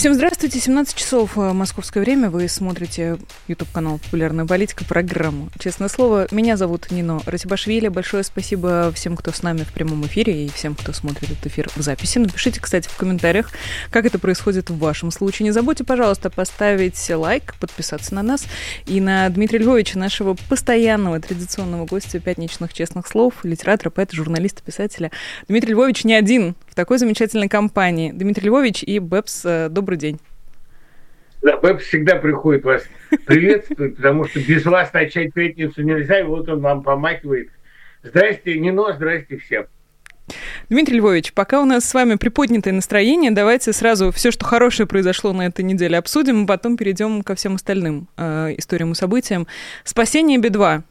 Всем здравствуйте. 17 часов э, московское время. Вы смотрите YouTube-канал «Популярная политика», программу «Честное слово». Меня зовут Нино Ратибашвили. Большое спасибо всем, кто с нами в прямом эфире и всем, кто смотрит этот эфир в записи. Напишите, кстати, в комментариях, как это происходит в вашем случае. Не забудьте, пожалуйста, поставить лайк, подписаться на нас и на Дмитрия Львовича, нашего постоянного традиционного гостя пятничных честных слов, литератора, поэта, журналиста, писателя. Дмитрий Львович не один в такой замечательной компании. Дмитрий Львович и Бэбс, э, добрый добрый день. Да, Бэб всегда приходит вас приветствовать, потому что без вас начать пятницу нельзя, и вот он вам помахивает. Здрасте, Нино, здрасте всем. Дмитрий Львович, пока у нас с вами приподнятое настроение, давайте сразу все, что хорошее произошло на этой неделе, обсудим, а потом перейдем ко всем остальным э, историям и событиям. «Спасение Би-2»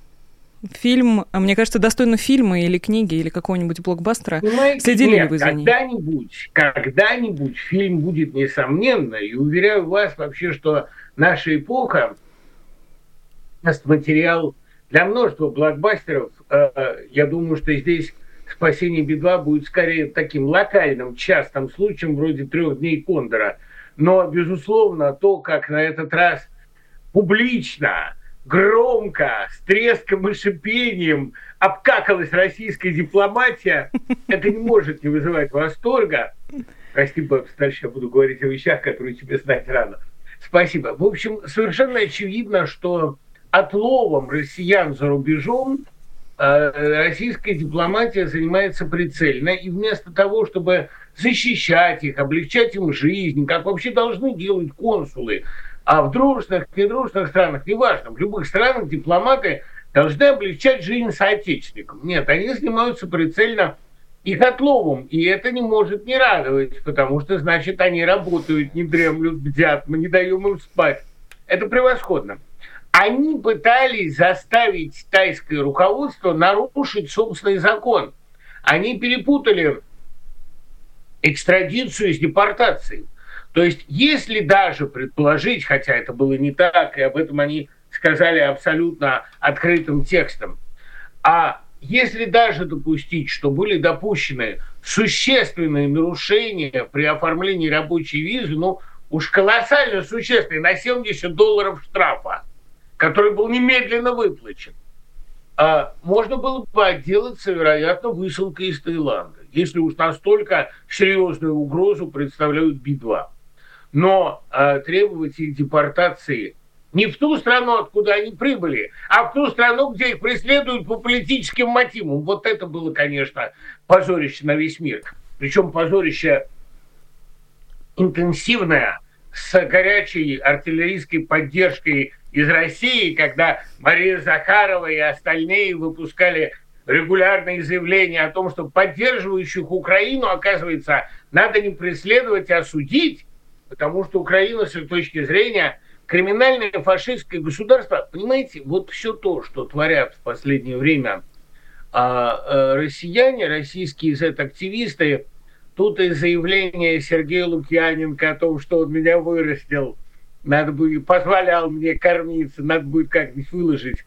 фильм, а мне кажется, достойно фильма или книги, или какого-нибудь блокбастера. Понимаете, Следили нет, ли вы за ним? Когда-нибудь, когда-нибудь фильм будет несомненно, и уверяю вас вообще, что наша эпоха даст материал для множества блокбастеров. Э, я думаю, что здесь «Спасение бедва» будет скорее таким локальным, частым случаем, вроде «Трех дней Кондора». Но, безусловно, то, как на этот раз публично громко, с треском и шипением обкакалась российская дипломатия, это не может не вызывать восторга. Прости, Бабс, дальше я буду говорить о вещах, которые тебе знать рано. Спасибо. В общем, совершенно очевидно, что отловом россиян за рубежом э, российская дипломатия занимается прицельно, и вместо того, чтобы защищать их, облегчать им жизнь, как вообще должны делать консулы, а в дружных, недружных странах, неважно, в любых странах дипломаты должны облегчать жизнь соотечественникам. Нет, они занимаются прицельно их отловом, и это не может не радовать, потому что, значит, они работают, не дремлют, бдят, мы не даем им спать. Это превосходно. Они пытались заставить тайское руководство нарушить собственный закон. Они перепутали экстрадицию с депортацией. То есть, если даже предположить, хотя это было не так, и об этом они сказали абсолютно открытым текстом, а если даже допустить, что были допущены существенные нарушения при оформлении рабочей визы, ну уж колоссально существенные, на 70 долларов штрафа, который был немедленно выплачен, а можно было бы отделаться, вероятно, высылкой из Таиланда, если уж настолько серьезную угрозу представляют Би-2 но э, требовать их депортации не в ту страну, откуда они прибыли, а в ту страну, где их преследуют по политическим мотивам. Вот это было, конечно, позорище на весь мир. Причем позорище интенсивное, с горячей артиллерийской поддержкой из России, когда Мария Захарова и остальные выпускали регулярные заявления о том, что поддерживающих Украину, оказывается, надо не преследовать, а судить, потому что Украина с их точки зрения криминальное фашистское государство, понимаете, вот все то, что творят в последнее время а, а, россияне, российские Z-активисты, тут и заявление Сергея Лукьяненко о том, что он меня вырастил, надо будет, позволял мне кормиться, надо будет как-нибудь выложить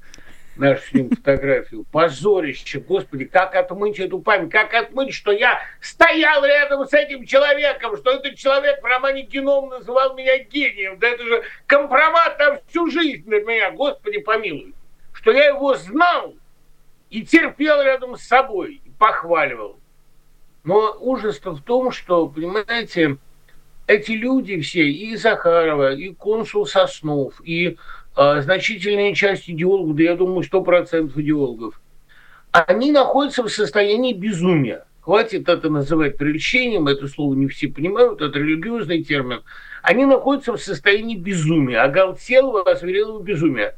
нашу с ним фотографию. Позорище, господи, как отмыть эту память, как отмыть, что я стоял рядом с этим человеком, что этот человек в романе Кином называл меня гением. Да это же компромат на всю жизнь на меня, господи помилуй. Что я его знал и терпел рядом с собой, и похваливал. Но ужас-то в том, что, понимаете, эти люди все, и Захарова, и консул Соснов, и значительная часть идеологов, да я думаю, 100% идеологов, они находятся в состоянии безумия. Хватит это называть прельщением, это слово не все понимают, это религиозный термин. Они находятся в состоянии безумия, оголтелого, озверелого безумия.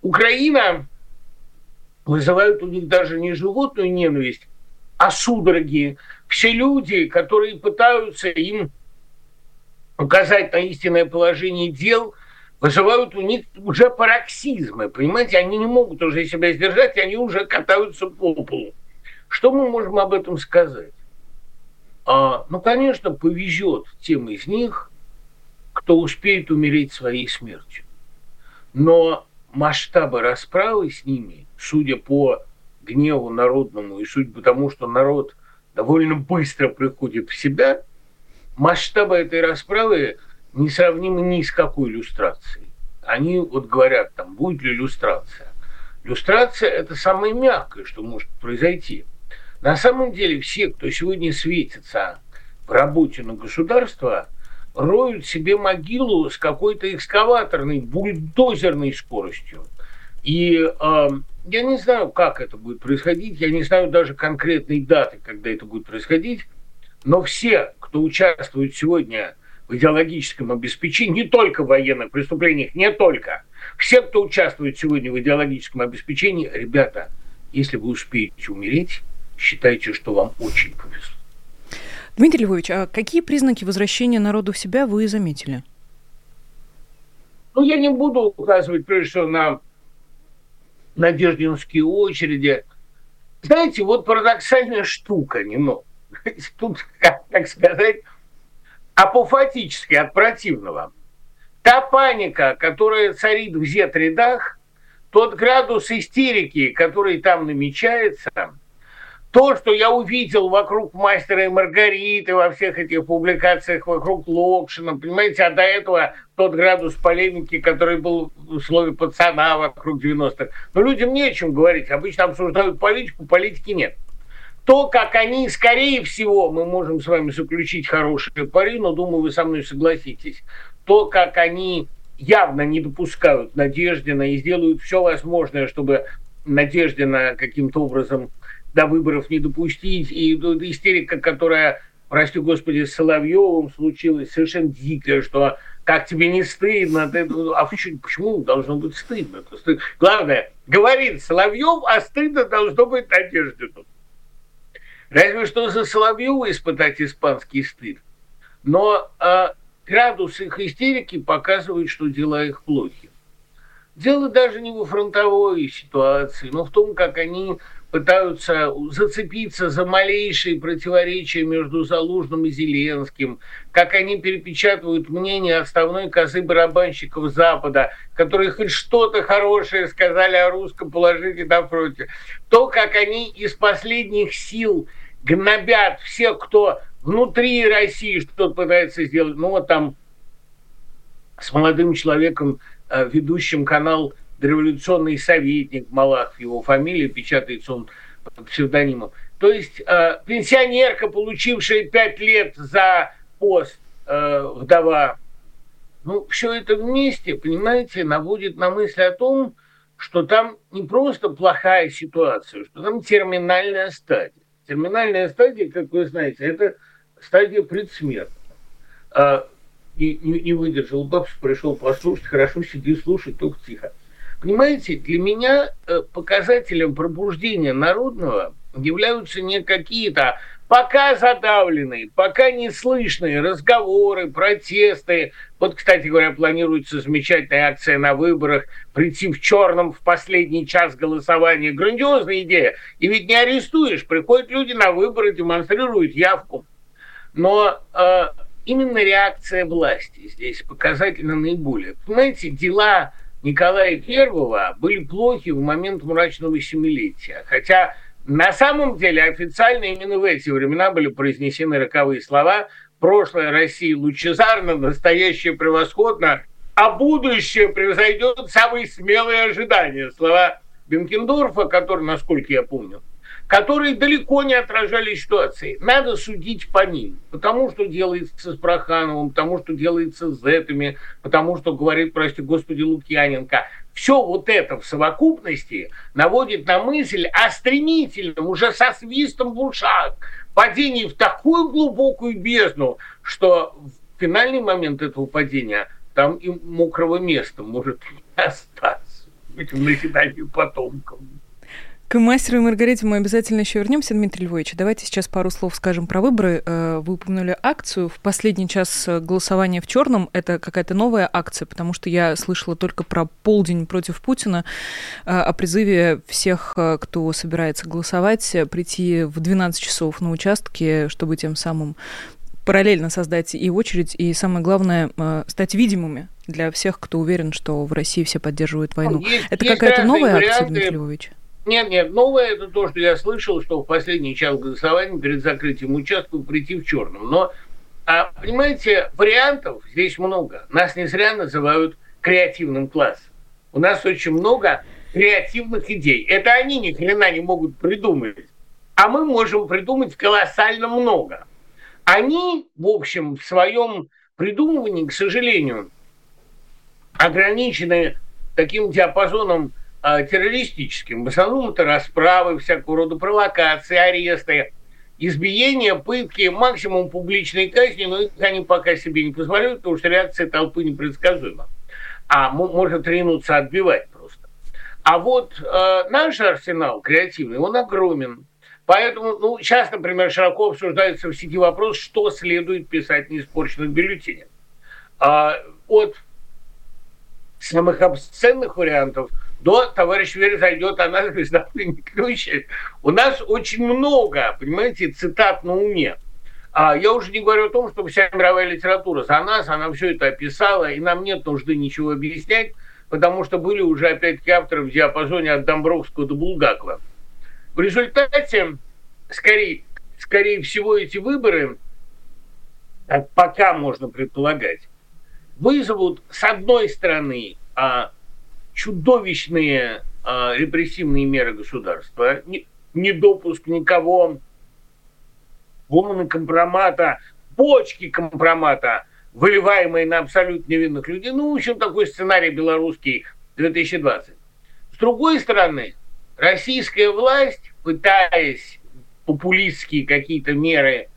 Украина вызывает у них даже не животную ненависть, а судороги. Все люди, которые пытаются им указать на истинное положение дел – вызывают у них уже пароксизмы, понимаете, они не могут уже себя сдержать, они уже катаются по полу. Что мы можем об этом сказать? А, ну, конечно, повезет тем из них, кто успеет умереть своей смертью. Но масштабы расправы с ними, судя по гневу народному и судя по тому, что народ довольно быстро приходит в себя, масштабы этой расправы несравнимы ни с какой иллюстрацией. Они вот говорят, там, будет ли иллюстрация. Иллюстрация – это самое мягкое, что может произойти. На самом деле все, кто сегодня светится в работе на государство, роют себе могилу с какой-то экскаваторной, бульдозерной скоростью. И э, я не знаю, как это будет происходить, я не знаю даже конкретной даты, когда это будет происходить, но все, кто участвует сегодня в идеологическом обеспечении, не только в военных преступлениях, не только, все, кто участвует сегодня в идеологическом обеспечении, ребята, если вы успеете умереть, считайте, что вам очень повезло. Дмитрий Львович, а какие признаки возвращения народу в себя вы заметили? Ну, я не буду указывать, прежде всего, на надеждинские очереди. Знаете, вот парадоксальная штука, не ну, тут, как сказать, апофатически от противного. Та паника, которая царит в Z-рядах, тот градус истерики, который там намечается, то, что я увидел вокруг мастера и Маргариты, во всех этих публикациях вокруг Локшина, понимаете, а до этого тот градус полемики, который был в слове пацана вокруг 90-х. Но людям не о чем говорить. Обычно обсуждают политику, политики нет. То, как они, скорее всего, мы можем с вами заключить хорошие пари, но думаю, вы со мной согласитесь, то, как они явно не допускают Надеждина и сделают все возможное, чтобы Надеждина каким-то образом до выборов не допустить. И истерика, которая, прости господи, с Соловьевым случилась, совершенно дикая, что как тебе не стыдно? Ты, ну, а почему, почему должно быть стыдно? Это стыд... Главное, говорит Соловьев, а стыдно должно быть Надеждину. Разве что за Соловьева испытать испанский стыд. Но э, градус их истерики показывает, что дела их плохи. Дело даже не во фронтовой ситуации, но в том, как они пытаются зацепиться за малейшие противоречия между Залужным и Зеленским, как они перепечатывают мнение отставной козы барабанщиков Запада, которые хоть что-то хорошее сказали о русском положении напротив, то, как они из последних сил гнобят всех, кто внутри России что-то пытается сделать. Ну вот там с молодым человеком, э, ведущим канал дореволюционный советник Малах, его фамилия, печатается он под псевдонимом. То есть э, пенсионерка, получившая пять лет за пост э, вдова, ну, все это вместе, понимаете, наводит на мысль о том, что там не просто плохая ситуация, что там терминальная стадия. Терминальная стадия, как вы знаете, это стадия предсмертная. А, не, не, не выдержал бабс, пришел послушать, хорошо сиди, слушай, только тихо. Понимаете, для меня э, показателем пробуждения народного являются не какие-то пока задавленные, пока неслышные разговоры, протесты. Вот, кстати говоря, планируется замечательная акция на выборах «Прийти в черном в последний час голосования». Грандиозная идея. И ведь не арестуешь. Приходят люди на выборы, демонстрируют явку. Но э, именно реакция власти здесь показательна наиболее. Понимаете, дела Николая I были плохи в момент мрачного семилетия. Хотя на самом деле официально именно в эти времена были произнесены роковые слова «Прошлое России лучезарно, настоящее превосходно, а будущее превзойдет самые смелые ожидания». Слова Бенкендорфа, который, насколько я помню, которые далеко не отражали ситуации. Надо судить по ним, потому что делается с Прохановым, потому что делается с Зетами, потому что говорит, прости господи, Лукьяненко. Все вот это в совокупности наводит на мысль о стремительном, уже со свистом в ушах, падении в такую глубокую бездну, что в финальный момент этого падения там и мокрого места может не остаться этим назиданием потомкам. К мастеру и Маргарите мы обязательно еще вернемся, Дмитрий Львович. Давайте сейчас пару слов скажем про выборы. Э, вы упомянули акцию. В последний час голосования в черном это какая-то новая акция, потому что я слышала только про полдень против Путина, э, о призыве всех, э, кто собирается голосовать, прийти в 12 часов на участке, чтобы тем самым параллельно создать и очередь, и самое главное, э, стать видимыми для всех, кто уверен, что в России все поддерживают войну. Есть, это какая-то новая варианты. акция, Дмитрий Львович? Нет, нет, новое это то, что я слышал, что в последний час голосования перед закрытием участка прийти в черном. Но, а, понимаете, вариантов здесь много. Нас не зря называют креативным классом. У нас очень много креативных идей. Это они ни хрена не могут придумать. А мы можем придумать колоссально много. Они, в общем, в своем придумывании, к сожалению, ограничены таким диапазоном террористическим. В основном это расправы, всякого рода провокации, аресты, избиения, пытки, максимум публичной казни, но их они пока себе не позволяют, потому что реакция толпы непредсказуема. А может ринуться отбивать просто. А вот э, наш арсенал креативный, он огромен. Поэтому, ну, сейчас, например, широко обсуждается в сети вопрос, что следует писать в неиспорченных бюллетенях. А, от самых обсценных вариантов до товарищ Верь зайдет, а нас звезда ключ. У нас очень много, понимаете, цитат на уме. А я уже не говорю о том, что вся мировая литература за нас, она все это описала, и нам нет нужды ничего объяснять, потому что были уже, опять-таки, авторы в диапазоне от Домбровского до Булгакова. В результате, скорее, скорее всего, эти выборы, пока можно предполагать, вызовут, с одной стороны, а, чудовищные а, репрессивные меры государства, недопуск никого, волны компромата, почки компромата, выливаемые на абсолютно невинных людей. Ну, в общем, такой сценарий белорусский 2020. С другой стороны, российская власть, пытаясь популистские какие-то меры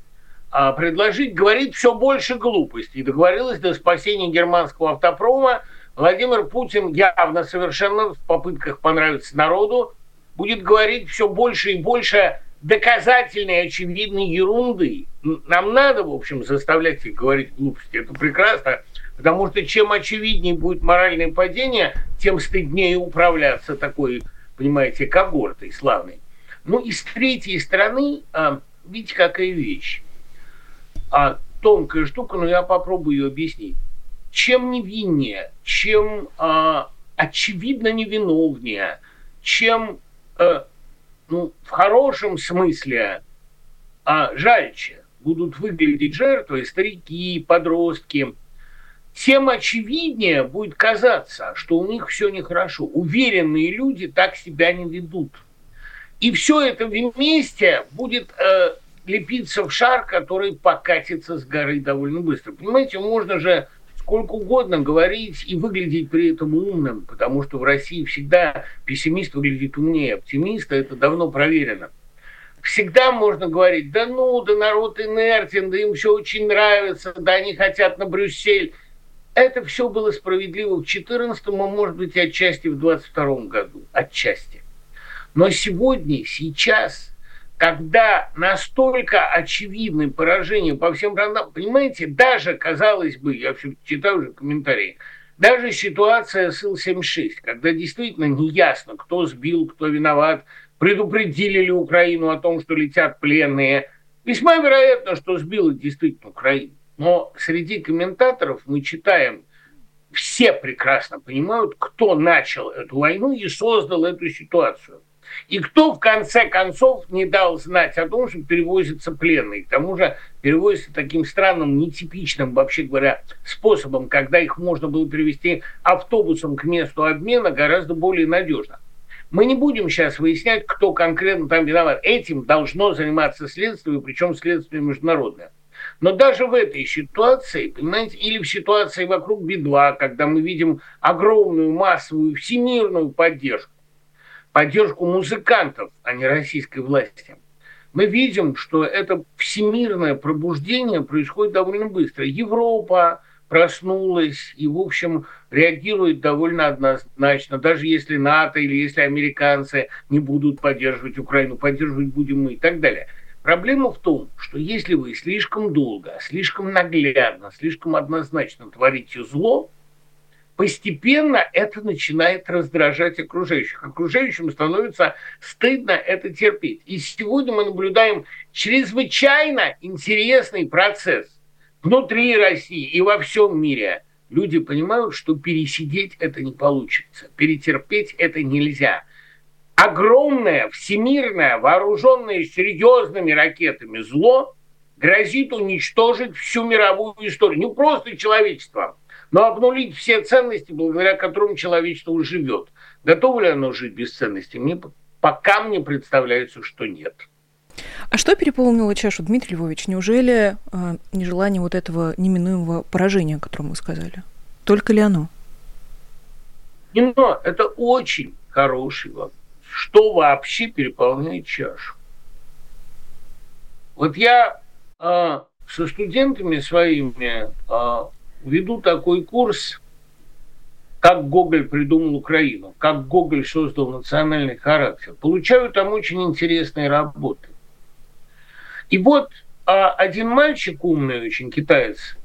а, предложить, говорит все больше глупостей. Договорилась до спасения германского автопрома. Владимир Путин явно совершенно в попытках понравиться народу будет говорить все больше и больше доказательной, очевидной ерунды. Нам надо, в общем, заставлять их говорить глупости. Это прекрасно, потому что чем очевиднее будет моральное падение, тем стыднее управляться такой понимаете, когортой славной. Ну и с третьей стороны, а, видите, какая вещь. А, тонкая штука, но я попробую ее объяснить. Чем невиннее, чем а, очевидно невиновнее, чем а, ну, в хорошем смысле а, жальче будут выглядеть жертвы, старики, подростки – тем очевиднее будет казаться, что у них все нехорошо. Уверенные люди так себя не ведут. И все это вместе будет э, лепиться в шар, который покатится с горы довольно быстро. Понимаете, можно же сколько угодно говорить и выглядеть при этом умным, потому что в России всегда пессимист выглядит умнее оптимиста, это давно проверено. Всегда можно говорить, да ну, да народ инертен, да им все очень нравится, да они хотят на Брюссель. Это все было справедливо в 2014, а может быть, отчасти в 2022 году. Отчасти. Но сегодня, сейчас, когда настолько очевидны поражения по всем фронтам, понимаете, даже, казалось бы, я все читаю уже комментарии, даже ситуация с Ил-76, когда действительно неясно, кто сбил, кто виноват, предупредили ли Украину о том, что летят пленные, весьма вероятно, что сбила действительно Украину. Но среди комментаторов мы читаем, все прекрасно понимают, кто начал эту войну и создал эту ситуацию. И кто в конце концов не дал знать о том, что перевозятся пленные. К тому же перевозятся таким странным, нетипичным, вообще говоря, способом, когда их можно было перевести автобусом к месту обмена гораздо более надежно. Мы не будем сейчас выяснять, кто конкретно там виноват. Этим должно заниматься следствие, причем следствие международное. Но даже в этой ситуации, понимаете, или в ситуации вокруг Би-2, когда мы видим огромную массовую всемирную поддержку, поддержку музыкантов, а не российской власти, мы видим, что это всемирное пробуждение происходит довольно быстро. Европа проснулась и, в общем, реагирует довольно однозначно. Даже если НАТО или если американцы не будут поддерживать Украину, поддерживать будем мы и так далее – Проблема в том, что если вы слишком долго, слишком наглядно, слишком однозначно творите зло, постепенно это начинает раздражать окружающих. Окружающим становится стыдно это терпеть. И сегодня мы наблюдаем чрезвычайно интересный процесс. внутри России и во всем мире люди понимают, что пересидеть это не получится, перетерпеть это нельзя. Огромное, всемирное, вооруженное серьезными ракетами зло грозит уничтожить всю мировую историю. Не просто человечество, но обнулить все ценности, благодаря которым человечество живет. Готово ли оно жить без ценностей? Мне пока мне представляется, что нет. А что переполнило чашу, Дмитрий Львович? Неужели э, нежелание вот этого неминуемого поражения, о котором вы сказали? Только ли оно? Но это очень хороший вопрос. Что вообще переполняет чашу? Вот я э, со студентами своими э, веду такой курс, как Гоголь придумал Украину, как Гоголь создал национальный характер. Получаю там очень интересные работы. И вот а один мальчик умный очень, китаец,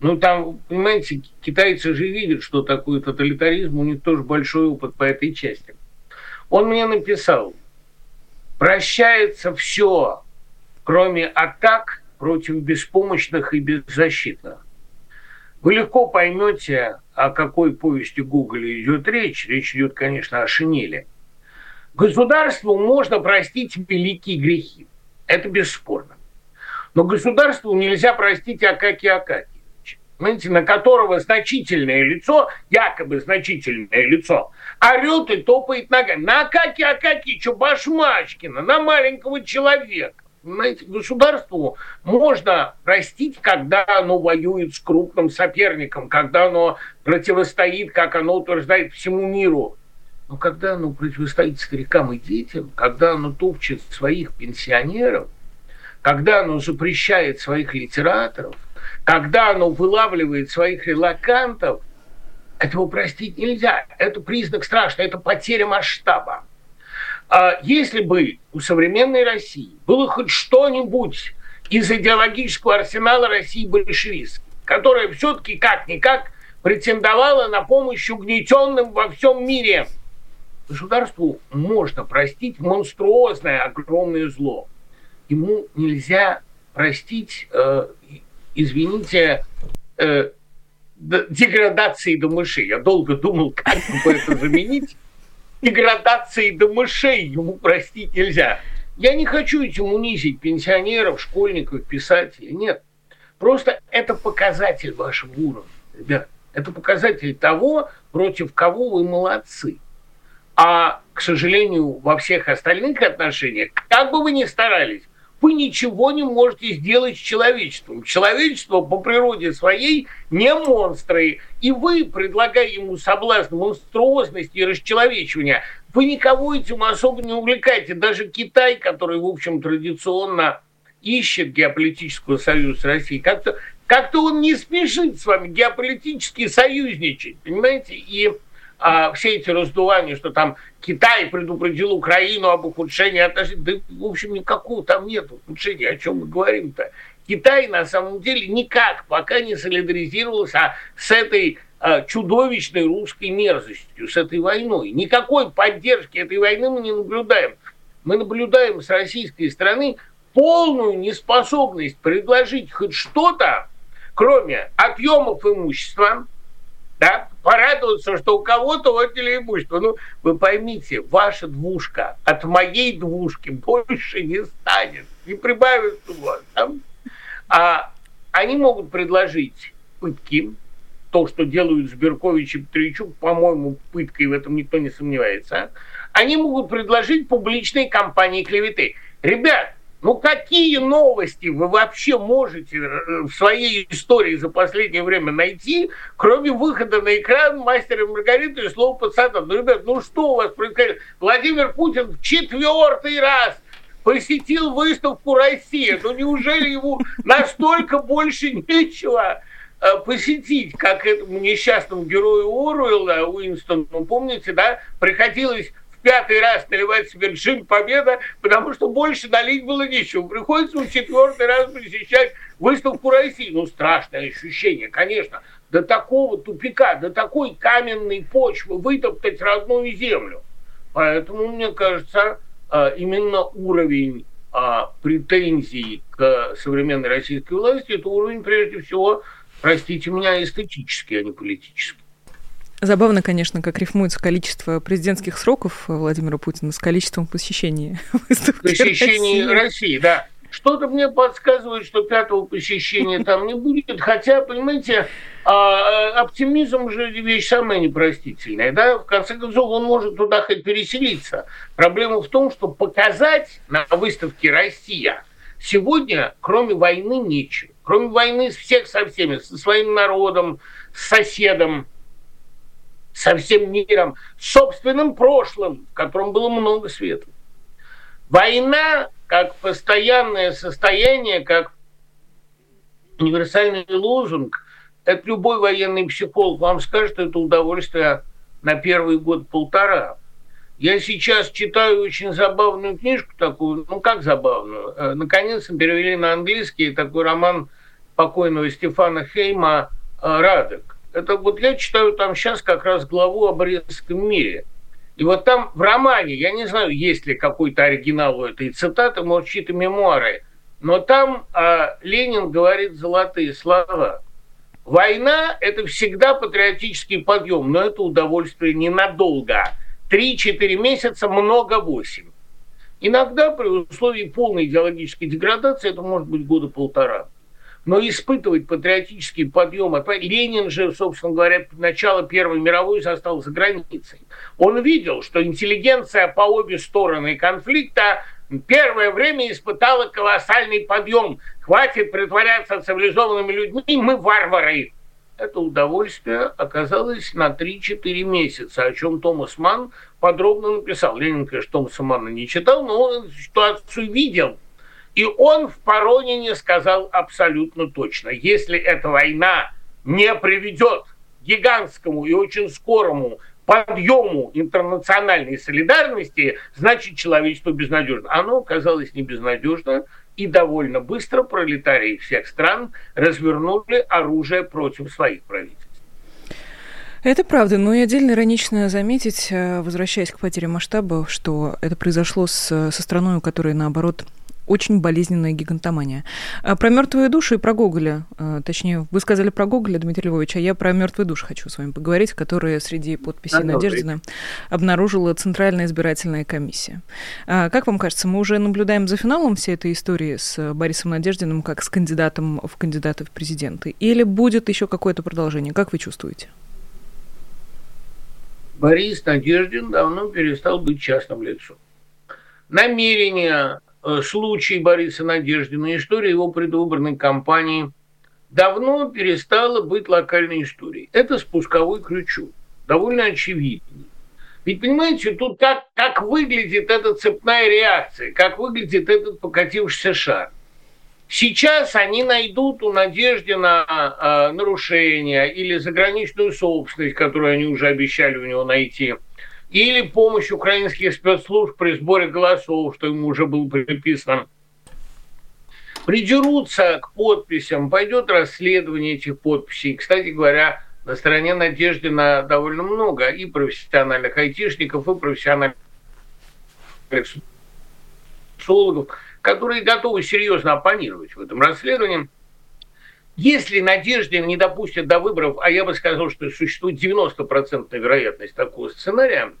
ну там, понимаете, китайцы же видят, что такое тоталитаризм, у них тоже большой опыт по этой части. Он мне написал, прощается все, кроме атак против беспомощных и беззащитных. Вы легко поймете, о какой повести Гоголя идет речь. Речь идет, конечно, о шинели. Государству можно простить великие грехи. Это бесспорно. Но государству нельзя простить Акаки Акакиевича, знаете, на которого значительное лицо, якобы значительное лицо, орет и топает ногами. На Акаки Акакича Башмачкина, на маленького человека. Понимаете, государству можно простить, когда оно воюет с крупным соперником, когда оно противостоит, как оно утверждает, всему миру. Но когда оно противостоит старикам и детям, когда оно топчет своих пенсионеров, когда оно запрещает своих литераторов, когда оно вылавливает своих релакантов, этого простить нельзя. Это признак страшный, это потеря масштаба. А если бы у современной России было хоть что-нибудь из идеологического арсенала России большевистской, которая все-таки как-никак претендовала на помощь угнетенным во всем мире, государству можно простить монструозное огромное зло. Ему нельзя простить, э, извините, э, деградации до мышей. Я долго думал, как бы это заменить деградации до мышей ему простить нельзя. Я не хочу этим унизить пенсионеров, школьников, писателей. Нет. Просто это показатель вашего уровня, ребят. Это показатель того, против кого вы молодцы. А, к сожалению, во всех остальных отношениях, как бы вы ни старались, вы ничего не можете сделать с человечеством. Человечество по природе своей не монстры. И вы, предлагая ему соблазн монструозности и расчеловечивания, вы никого этим особо не увлекаете. Даже Китай, который, в общем, традиционно ищет геополитического союза с Россией, как-то как он не спешит с вами геополитически союзничать, понимаете? И а, все эти раздувания, что там Китай предупредил Украину об ухудшении отношений, да, в общем, никакого там нет ухудшения, о чем мы говорим-то. Китай на самом деле никак пока не солидаризировался с этой а, чудовищной русской мерзостью, с этой войной. Никакой поддержки этой войны мы не наблюдаем. Мы наблюдаем с российской стороны полную неспособность предложить хоть что-то, кроме отъемов имущества, да, порадоваться, что у кого-то отняли имущество. Ну, вы поймите, ваша двушка от моей двушки больше не станет, не прибавится у вас. Да? А они могут предложить пытки, то, что делают Сберкович и Петричук, по-моему, пыткой в этом никто не сомневается. Они могут предложить публичные кампании клеветы. Ребят, ну какие новости вы вообще можете э, в своей истории за последнее время найти, кроме выхода на экран мастера Маргариты и слова пацана? Ну, ребят, ну что у вас происходит? Владимир Путин в четвертый раз посетил выставку России. Ну неужели ему настолько больше нечего э, посетить, как этому несчастному герою Оруэлла, Уинстону, помните, да, приходилось пятый раз наливать себе джин победа, потому что больше налить было нечего. Приходится в четвертый раз посещать выставку России. Ну, страшное ощущение, конечно. До такого тупика, до такой каменной почвы вытоптать родную землю. Поэтому, мне кажется, а, именно уровень а, претензий к современной российской власти, это уровень, прежде всего, простите меня, эстетический, а не политический. Забавно, конечно, как рифмуется количество президентских сроков Владимира Путина с количеством посещений выставки Посещений России. России, да. Что-то мне подсказывает, что пятого посещения там не будет. Хотя, понимаете, а, а, оптимизм же вещь самая непростительная. Да? В конце концов, он может туда хоть переселиться. Проблема в том, что показать на выставке «Россия» сегодня, кроме войны, нечего. Кроме войны всех со всеми, со своим народом, с соседом, со всем миром, собственным прошлым, в котором было много света. Война как постоянное состояние, как универсальный лозунг, это любой военный психолог вам скажет, что это удовольствие на первый год-полтора. Я сейчас читаю очень забавную книжку такую, ну как забавную, э, наконец-то перевели на английский такой роман покойного Стефана Хейма «Радек». Это вот я читаю там сейчас как раз главу о Брестском мире – и вот там в романе, я не знаю, есть ли какой-то оригинал у этой цитаты, может, чьи-то мемуары, но там э, Ленин говорит золотые слова. Война – это всегда патриотический подъем, но это удовольствие ненадолго. Три-четыре месяца, много восемь. Иногда при условии полной идеологической деградации это может быть года полтора но испытывать патриотический подъем. Ленин же, собственно говоря, начало Первой мировой застал за границей. Он видел, что интеллигенция по обе стороны конфликта первое время испытала колоссальный подъем. Хватит притворяться цивилизованными людьми, мы варвары. Это удовольствие оказалось на 3-4 месяца, о чем Томас Ман подробно написал. Ленин, конечно, Томаса Манна не читал, но он ситуацию видел – и он в Поронине сказал абсолютно точно, если эта война не приведет к гигантскому и очень скорому подъему интернациональной солидарности, значит человечество безнадежно. Оно оказалось не безнадежно, и довольно быстро пролетарии всех стран развернули оружие против своих правительств. Это правда, но и отдельно иронично заметить, э, возвращаясь к потере масштаба, что это произошло с, со страной, у которой, наоборот, очень болезненная гигантомания. А про мертвые души и про Гоголя, а, точнее, вы сказали про Гоголя, Дмитрий Львович, а я про мертвые души хочу с вами поговорить, которые среди подписей да, Надеждина обнаружила Центральная избирательная комиссия. А, как вам кажется, мы уже наблюдаем за финалом всей этой истории с Борисом Надеждиным как с кандидатом в кандидаты в президенты? Или будет еще какое-то продолжение? Как вы чувствуете? Борис Надеждин давно перестал быть частным лицом. Намерения Э, случай Бориса Надеждина, история его предвыборной кампании давно перестала быть локальной историей. Это спусковой крючок, довольно очевидный. Ведь, понимаете, тут как, как выглядит эта цепная реакция, как выглядит этот покатившийся шар. Сейчас они найдут у Надежды на э, нарушение или заграничную собственность, которую они уже обещали у него найти – или помощь украинских спецслужб при сборе голосов, что ему уже было приписано. Придерутся к подписям, пойдет расследование этих подписей. Кстати говоря, на стороне Надежды на довольно много и профессиональных айтишников, и профессиональных социологов, которые готовы серьезно оппонировать в этом расследовании. Если Надеждин не допустит до выборов, а я бы сказал, что существует 90% вероятность такого сценария,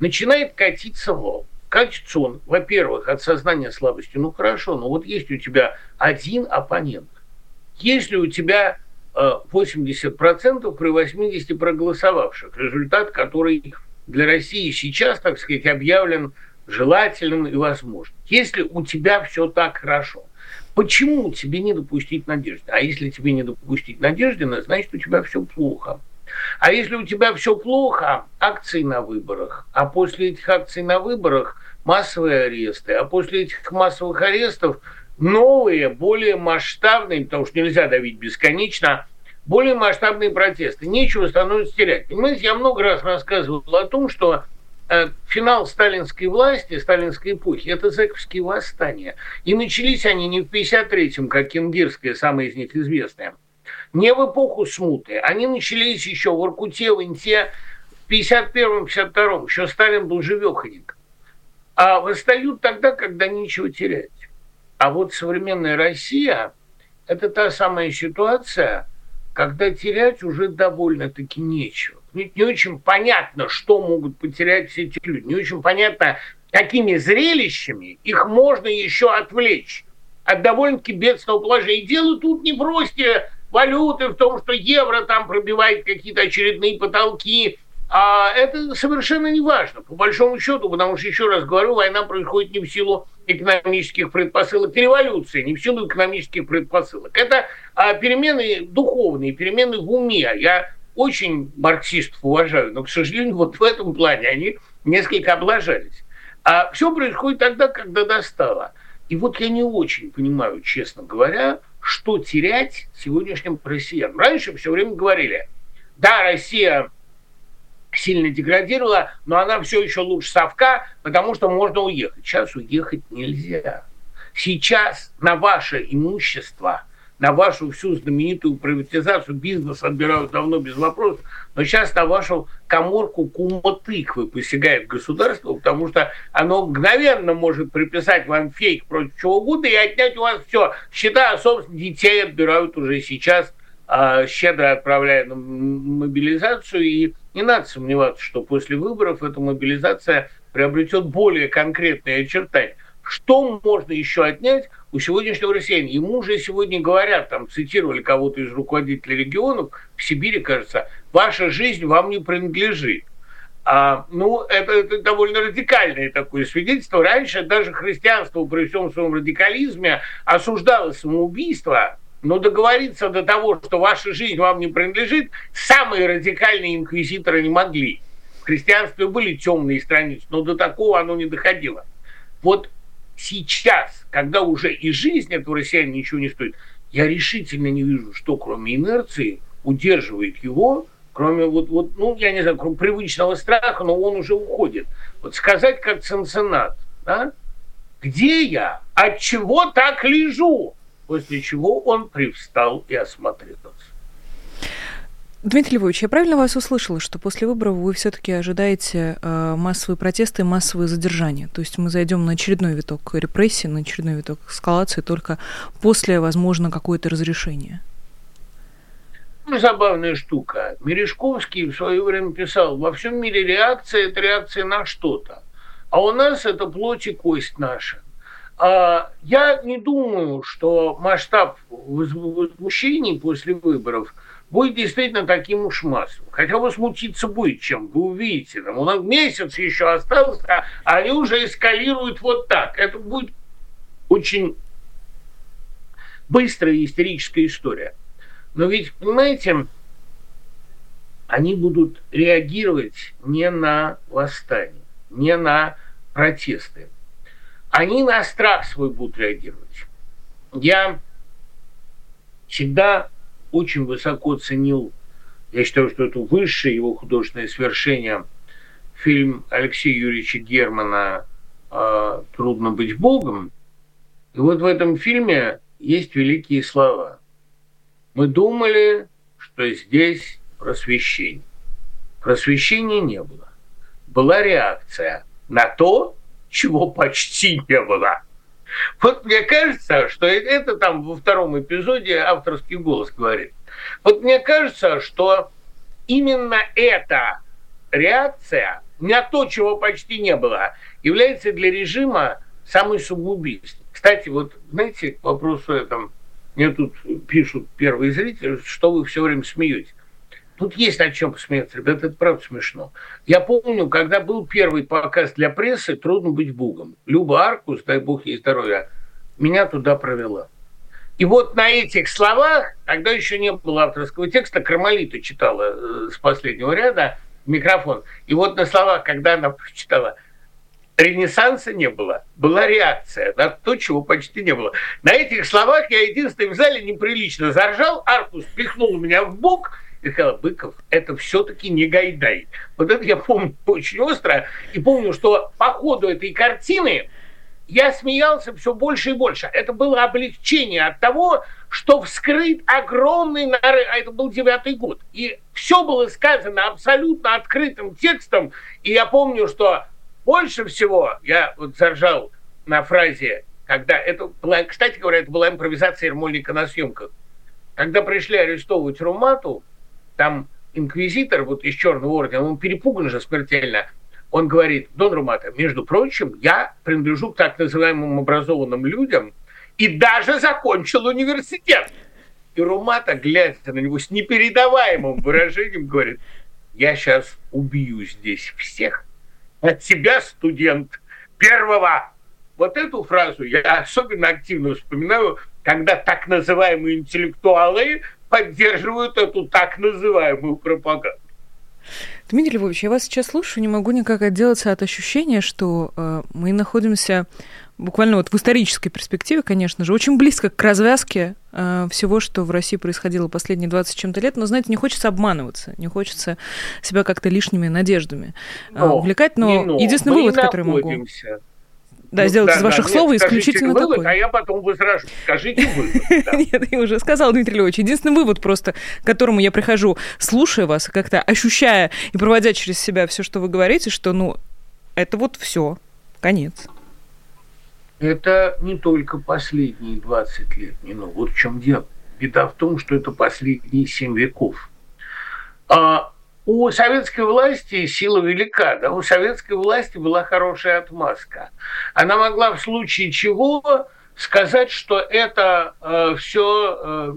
начинает катиться вал. Катится он, во-первых, от сознания слабости. Ну хорошо, но вот есть у тебя один оппонент. Если у тебя 80% э, при 80 проголосовавших, результат, который для России сейчас, так сказать, объявлен желательным и возможным. Если у тебя все так хорошо, Почему тебе не допустить надежды? А если тебе не допустить надежды, значит, у тебя все плохо. А если у тебя все плохо, акции на выборах, а после этих акций на выборах массовые аресты, а после этих массовых арестов новые, более масштабные, потому что нельзя давить бесконечно, более масштабные протесты. Нечего становится терять. Понимаете, я много раз рассказывал о том, что финал сталинской власти, сталинской эпохи, это зэковские восстания. И начались они не в 53-м, как Кенгирское, самое из них известное, не в эпоху смуты. Они начались еще в Иркуте, в Инте, в 51-52-м. Еще Сталин был живеханик. а восстают тогда, когда нечего терять. А вот современная Россия – это та самая ситуация, когда терять уже довольно-таки нечего. Ведь не очень понятно, что могут потерять все эти люди. Не очень понятно, какими зрелищами их можно еще отвлечь от довольно-таки бедственного положения. И дело тут не в росте валюты, в том, что евро там пробивает какие-то очередные потолки, а это совершенно не важно, по большому счету, потому что, еще раз говорю, война происходит не в силу экономических предпосылок революции, не в силу экономических предпосылок. Это а, перемены духовные, перемены в уме. Я очень марксистов уважаю, но, к сожалению, вот в этом плане они несколько облажались. А все происходит тогда, когда достало. И вот я не очень понимаю, честно говоря, что терять сегодняшним россиянам. Раньше все время говорили, да, Россия сильно деградировала, но она все еще лучше совка, потому что можно уехать. Сейчас уехать нельзя. Сейчас на ваше имущество, на вашу всю знаменитую приватизацию бизнес отбирают давно без вопросов, но сейчас на вашу коморку кума тыквы посягает государство, потому что оно мгновенно может приписать вам фейк против чего угодно и отнять у вас все. Счета, собственно, детей отбирают уже сейчас, а, щедро отправляя на мобилизацию и не надо сомневаться, что после выборов эта мобилизация приобретет более конкретные очертания. Что можно еще отнять у сегодняшнего россиянина? Ему уже сегодня говорят, там цитировали кого-то из руководителей регионов, в Сибири, кажется, ваша жизнь вам не принадлежит. А, ну, это, это довольно радикальное такое свидетельство. Раньше даже христианство при всем своем радикализме осуждало самоубийство, но договориться до того, что ваша жизнь вам не принадлежит, самые радикальные инквизиторы не могли. В христианстве были темные страницы, но до такого оно не доходило. Вот сейчас, когда уже и жизнь этого россиянина ничего не стоит, я решительно не вижу, что кроме инерции удерживает его, кроме вот, вот ну, я не знаю, кроме привычного страха, но он уже уходит. Вот сказать как ценценат, да? где я, от чего так лежу? после чего он привстал и осмотрелся. Дмитрий Львович, я правильно вас услышала, что после выборов вы все-таки ожидаете э, массовые протесты и массовые задержания? То есть мы зайдем на очередной виток репрессий, на очередной виток эскалации только после, возможно, какое-то разрешение? Ну, забавная штука. Мережковский в свое время писал, во всем мире реакция – это реакция на что-то. А у нас это плоть и кость наша. А, я не думаю, что масштаб возмущений после выборов будет действительно таким уж массовым. Хотя возмутиться будет чем, вы увидите. Там, у нас месяц еще остался, а они уже эскалируют вот так. Это будет очень быстрая истерическая история. Но ведь, понимаете, они будут реагировать не на восстание, не на протесты они на страх свой будут реагировать. Я всегда очень высоко ценил, я считаю, что это высшее его художественное свершение, фильм Алексея Юрьевича Германа «А, «Трудно быть Богом». И вот в этом фильме есть великие слова. Мы думали, что здесь просвещение. Просвещения не было. Была реакция на то, чего почти не было. Вот мне кажется, что это там во втором эпизоде авторский голос говорит. Вот мне кажется, что именно эта реакция на то, чего почти не было, является для режима самой самоубийственной. Кстати, вот знаете, к вопросу этом, мне тут пишут первые зрители, что вы все время смеетесь. Тут есть над чем посмеяться, ребята, это правда смешно. Я помню, когда был первый показ для прессы «Трудно быть Бугом». Люба Аркус, дай бог ей здоровья, меня туда провела. И вот на этих словах, тогда еще не было авторского текста, Кармалита читала э, с последнего ряда микрофон. И вот на словах, когда она прочитала, Ренессанса не было, была реакция на то, чего почти не было. На этих словах я единственный в зале неприлично заржал, Аркус пихнул меня в бок – Михаил Быков – это все-таки не Гайдай. Вот это я помню очень остро. И помню, что по ходу этой картины я смеялся все больше и больше. Это было облегчение от того, что вскрыт огромный нарыв, а это был девятый год. И все было сказано абсолютно открытым текстом. И я помню, что больше всего я вот заржал на фразе, когда это была, кстати говоря, это была импровизация Ермольника на съемках. Когда пришли арестовывать Румату, там инквизитор вот из Черного ордена, он перепуган же смертельно, он говорит, Дон Румата, между прочим, я принадлежу к так называемым образованным людям и даже закончил университет. И Румата, глядя на него с непередаваемым выражением, говорит, я сейчас убью здесь всех, от себя студент первого. Вот эту фразу я особенно активно вспоминаю, когда так называемые интеллектуалы поддерживают эту так называемую пропаганду. Дмитрий Львович, я вас сейчас слушаю, не могу никак отделаться от ощущения, что э, мы находимся буквально вот в исторической перспективе, конечно же, очень близко к развязке э, всего, что в России происходило последние 20 чем-то лет, но, знаете, не хочется обманываться, не хочется себя как-то лишними надеждами э, но, увлекать, но, но. единственный вывод, который могу да, ну, сделать да, из ваших да, слов нет, исключительно вывод, такой. А я потом возражу. Скажите вывод. Нет, я уже сказал, Дмитрий Львович. Единственный вывод просто, к которому я прихожу, слушая вас, как-то ощущая и проводя через себя все, что вы говорите, что, ну, это вот все, конец. Это не только последние 20 лет, не ну вот в чем дело. Беда в том, что это последние 7 веков. А у советской власти сила велика, да, у советской власти была хорошая отмазка. Она могла в случае чего сказать, что это э, все э,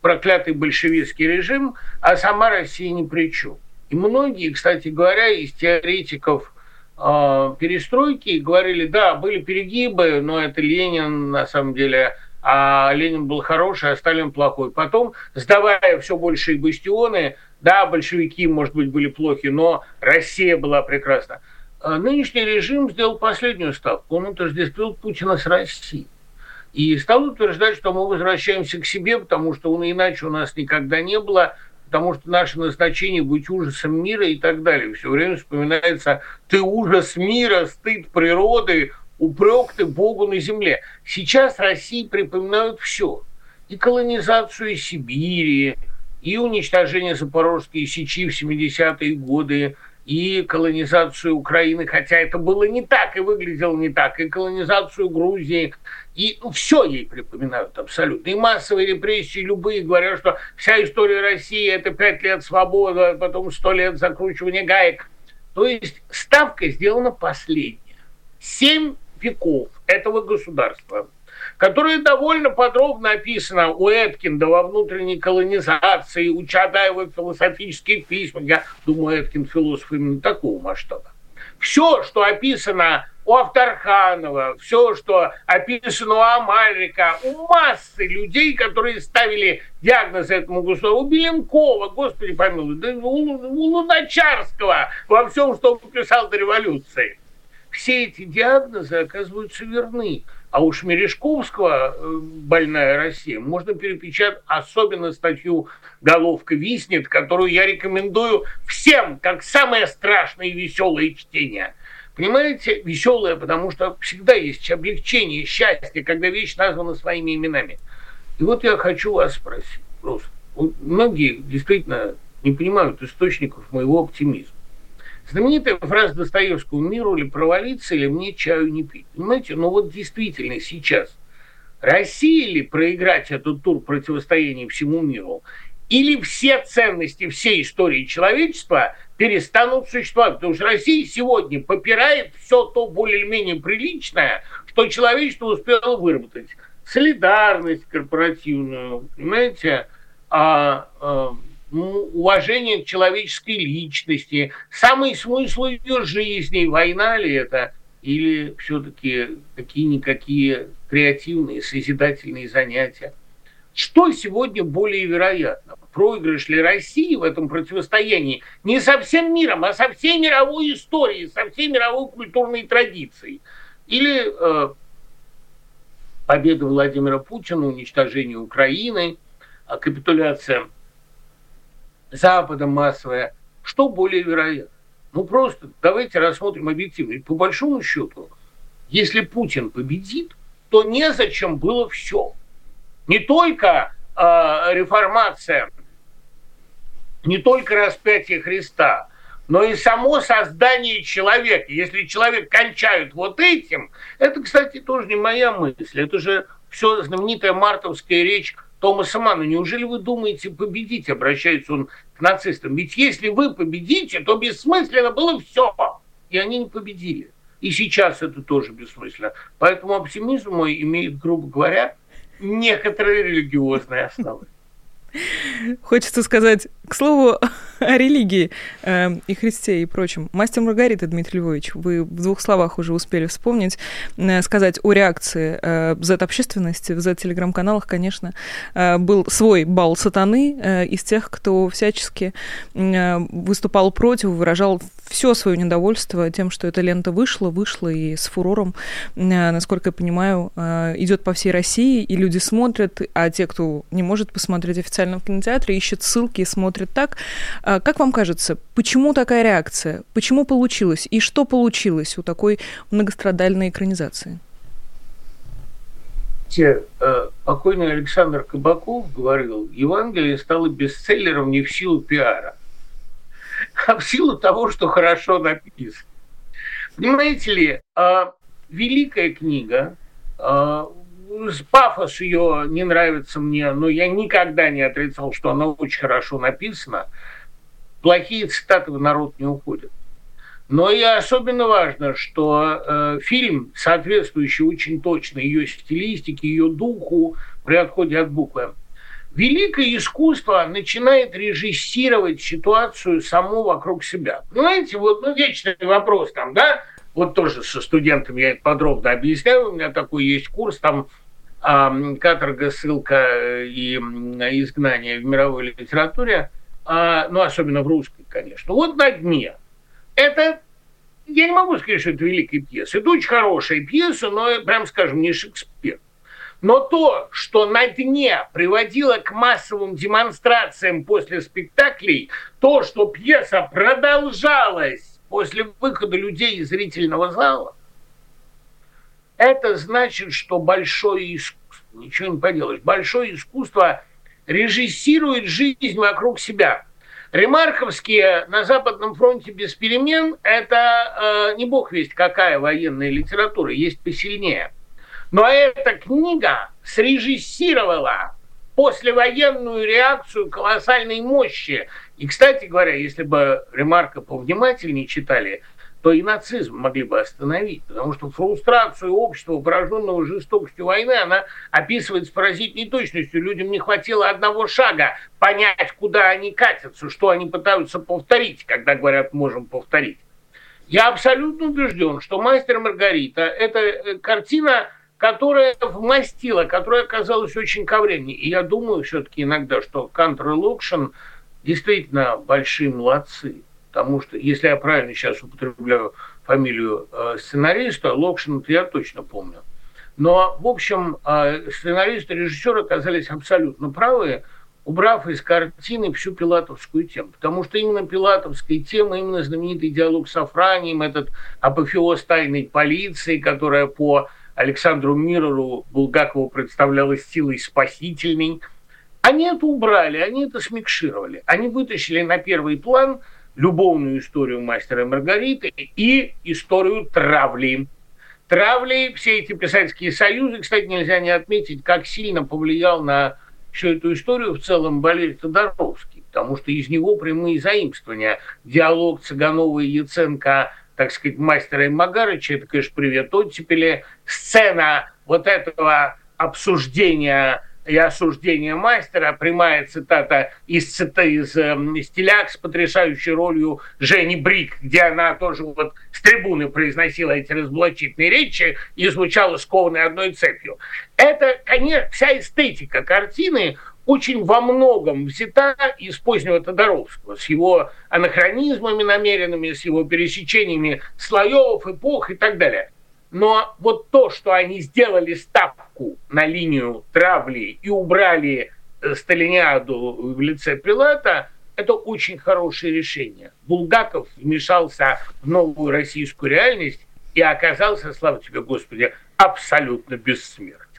проклятый большевистский режим, а сама Россия ни при чем. И многие, кстати говоря, из теоретиков э, перестройки говорили, да, были перегибы, но это Ленин на самом деле а Ленин был хороший, а Сталин плохой. Потом, сдавая все большие бастионы, да, большевики, может быть, были плохи, но Россия была прекрасна. А нынешний режим сделал последнюю ставку. Он отождествил Путина с Россией. И стал утверждать, что мы возвращаемся к себе, потому что он иначе у нас никогда не было, потому что наше назначение быть ужасом мира и так далее. Все время вспоминается «ты ужас мира, стыд природы, упрек ты Богу на земле». Сейчас России припоминают все. И колонизацию Сибири, и уничтожение Запорожской Сечи в 70-е годы, и колонизацию Украины, хотя это было не так и выглядело не так, и колонизацию Грузии, и ну, все ей припоминают абсолютно. И массовые репрессии любые говорят, что вся история России – это пять лет свободы, а потом сто лет закручивания гаек. То есть ставка сделана последняя. Семь веков этого государства – которое довольно подробно описано у Эткинда во внутренней колонизации, у Чадаева в философических письмах. Я думаю, Эткин философ именно такого масштаба. Все, что описано у Авторханова, все, что описано у Амальрика, у массы людей, которые ставили диагноз этому государству, у Беленкова, господи помилуй, да, у, у Луначарского, во всем, что он писал до революции. Все эти диагнозы оказываются верны. А уж Мережковского э, «Больная Россия» можно перепечатать особенно статью «Головка виснет», которую я рекомендую всем, как самое страшное и веселое чтение. Понимаете, веселое, потому что всегда есть облегчение, счастье, когда вещь названа своими именами. И вот я хочу вас спросить просто. Многие действительно не понимают источников моего оптимизма. Знаменитая фраза Достоевского «Миру ли провалиться, или мне чаю не пить». Понимаете, ну вот действительно сейчас России ли проиграть этот тур противостояния всему миру, или все ценности всей истории человечества перестанут существовать. Потому что Россия сегодня попирает все то более-менее приличное, что человечество успело выработать. Солидарность корпоративную, понимаете, а, а, уважение к человеческой личности, самый смысл ее жизни, война ли это, или все-таки какие-никакие креативные, созидательные занятия. Что сегодня более вероятно? Проигрыш ли России в этом противостоянии не со всем миром, а со всей мировой историей, со всей мировой культурной традицией? Или э, победа Владимира Путина, уничтожение Украины, капитуляция Запада массовая, что более вероятно? Ну просто давайте рассмотрим объективно. По большому счету, если Путин победит, то незачем было все. Не только э, реформация, не только распятие Христа, но и само создание человека. Если человек кончает вот этим, это, кстати, тоже не моя мысль, это же все знаменитая мартовская речь Томаса Мана. Неужели вы думаете победить, обращается он к нацистам? Ведь если вы победите, то бессмысленно было все. И они не победили. И сейчас это тоже бессмысленно. Поэтому оптимизм мой имеет, грубо говоря, некоторые религиозные основы. Хочется сказать, к слову, о религии э, и Христе и прочем. Мастер Маргарита, Дмитрий Львович, вы в двух словах уже успели вспомнить, э, сказать о реакции э, Z-общественности. В Z-телеграм-каналах, конечно, э, был свой бал сатаны э, из тех, кто всячески э, выступал против, выражал все свое недовольство тем, что эта лента вышла, вышла и с фурором, э, насколько я понимаю, э, идет по всей России, и люди смотрят, а те, кто не может посмотреть официально в кинотеатре, ищут ссылки и смотрят так. А как вам кажется, почему такая реакция? Почему получилось? И что получилось у такой многострадальной экранизации? Те, э, покойный Александр Кабаков говорил, Евангелие стало бестселлером не в силу пиара, а в силу того, что хорошо написано. Понимаете ли, а, великая книга, а, пафос ее не нравится мне, но я никогда не отрицал, что она очень хорошо написана. Плохие цитаты в народ не уходят. Но и особенно важно, что э, фильм, соответствующий очень точно ее стилистике, ее духу при отходе от буквы, великое искусство начинает режиссировать ситуацию само вокруг себя. Понимаете, вот ну, вечный вопрос там, да, вот тоже со студентами я это подробно объясняю, у меня такой есть курс, там э, каторга, ссылка э, и изгнание в мировой литературе, э, ну, особенно в русской, конечно. Вот на дне. Это я не могу сказать, что это великая пьеса. Это очень хорошая пьеса, но, прям скажем, не Шекспир. Но то, что на дне приводило к массовым демонстрациям после спектаклей, то, что пьеса продолжалась после выхода людей из зрительного зала, это значит, что большое искусство, ничего не поделаешь, большое искусство режиссирует жизнь вокруг себя. Ремарковские на Западном фронте без перемен – это э, не бог весть какая военная литература, есть посильнее – но эта книга срежиссировала послевоенную реакцию колоссальной мощи. И, кстати говоря, если бы Ремарка повнимательнее читали, то и нацизм могли бы остановить, потому что фрустрацию общества, пораженного жестокостью войны, она описывает с поразительной точностью. Людям не хватило одного шага понять, куда они катятся, что они пытаются повторить, когда говорят «можем повторить». Я абсолютно убежден, что «Мастер Маргарита» – это э, картина, которая вмастила, которая оказалась очень ковренней. И я думаю все-таки иногда, что Локшин действительно большие молодцы. Потому что, если я правильно сейчас употребляю фамилию э, сценариста, Локшин, я точно помню. Но, в общем, э, сценаристы и режиссеры оказались абсолютно правы, убрав из картины всю пилатовскую тему. Потому что именно пилатовская тема, именно знаменитый диалог с Афранием, этот апофеоз тайной полиции, которая по Александру Мирору Булгакову представлялась силой спасительной. Они это убрали, они это смикшировали. Они вытащили на первый план любовную историю мастера и Маргариты и историю травли. Травли, все эти писательские союзы, кстати, нельзя не отметить, как сильно повлиял на всю эту историю в целом Валерий Тодоровский, потому что из него прямые заимствования. Диалог Цыганова и Яценко так сказать, мастера и Магарыча, это, конечно, привет оттепели. Сцена вот этого обсуждения и осуждения мастера, прямая цитата из, цита, из э, «Стиляк» с потрясающей ролью Жени Брик, где она тоже вот с трибуны произносила эти разоблачительные речи и звучала скованной одной цепью. Это, конечно, вся эстетика картины очень во многом взята из позднего Тодоровского, с его анахронизмами намеренными, с его пересечениями слоев, эпох и так далее. Но вот то, что они сделали ставку на линию травли и убрали э, Сталиниаду в лице Пилата, это очень хорошее решение. Булгаков вмешался в новую российскую реальность и оказался, слава тебе, Господи, абсолютно бессмертным.